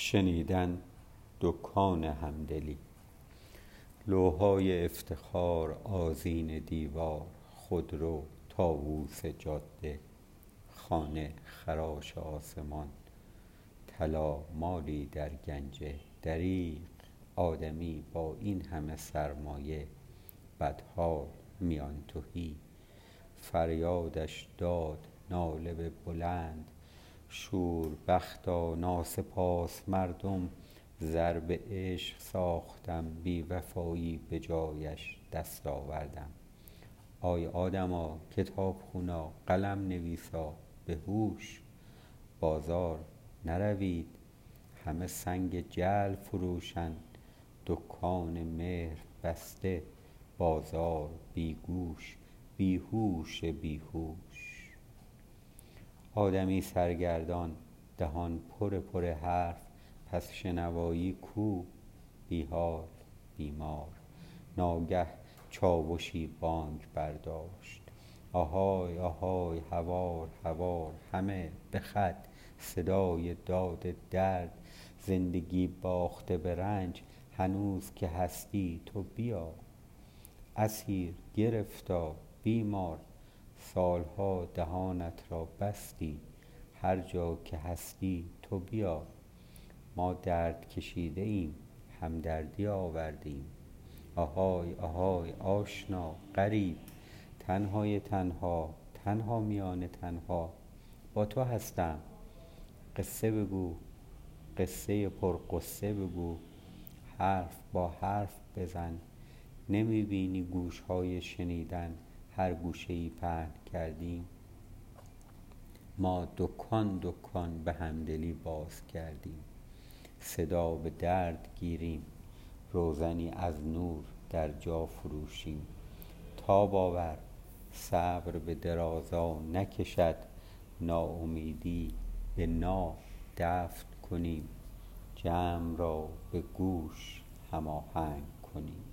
شنیدن دکان همدلی. لوحهای افتخار آذین دیوار خودرو طاووس جاده خانه خراش آسمان طلا مالی در گنجه دریغ. آدمی با این همه سرمایه بدحال میان تهی. فریادش داد ناله به بلند شوربختا ناسپاس مردم ضرب عشق ساختم بی وفایی به جایش دست آوردم. آی آدما کتابخونا قلم نویسا به هوش بازار نروید. همه سنگ جعل فروشند دکان مهر بسته بازار بی گوش بی هوش بی هوش. آدمی سرگردان دهان پر پر حرف پس شنوایی کو بی حال بیمار. ناگه چاوشی بانگ برداشت. آهای آهای هوار هوار همه به خود صدای داد درد. زندگی باخته به رنج هنوز که هستی تو بیا. اسیر گرفتار بیمار سالها دهانت را بستی هر جا که هستی تو بیا. ما درد کشیده ایم همدردی آوردیم آهای آهای آشنا غریب. تنهای تنها تنها میان تنها. با تو هستم. قصه بگو قصه پرغصه بگو. حرف با حرف بزن. نمی بینی گوشهای شنیدن. هر گوشه ای پهن کردیم. ما دکان دکان به همدلی باز کردیم. صدا به درد گیریم. روزنی از نور در جا فروشیم. تاب آور صبر به درازا نکشد ناامیدی به نا دفن کنیم. جمع را به گوش هماهنگ کنیم.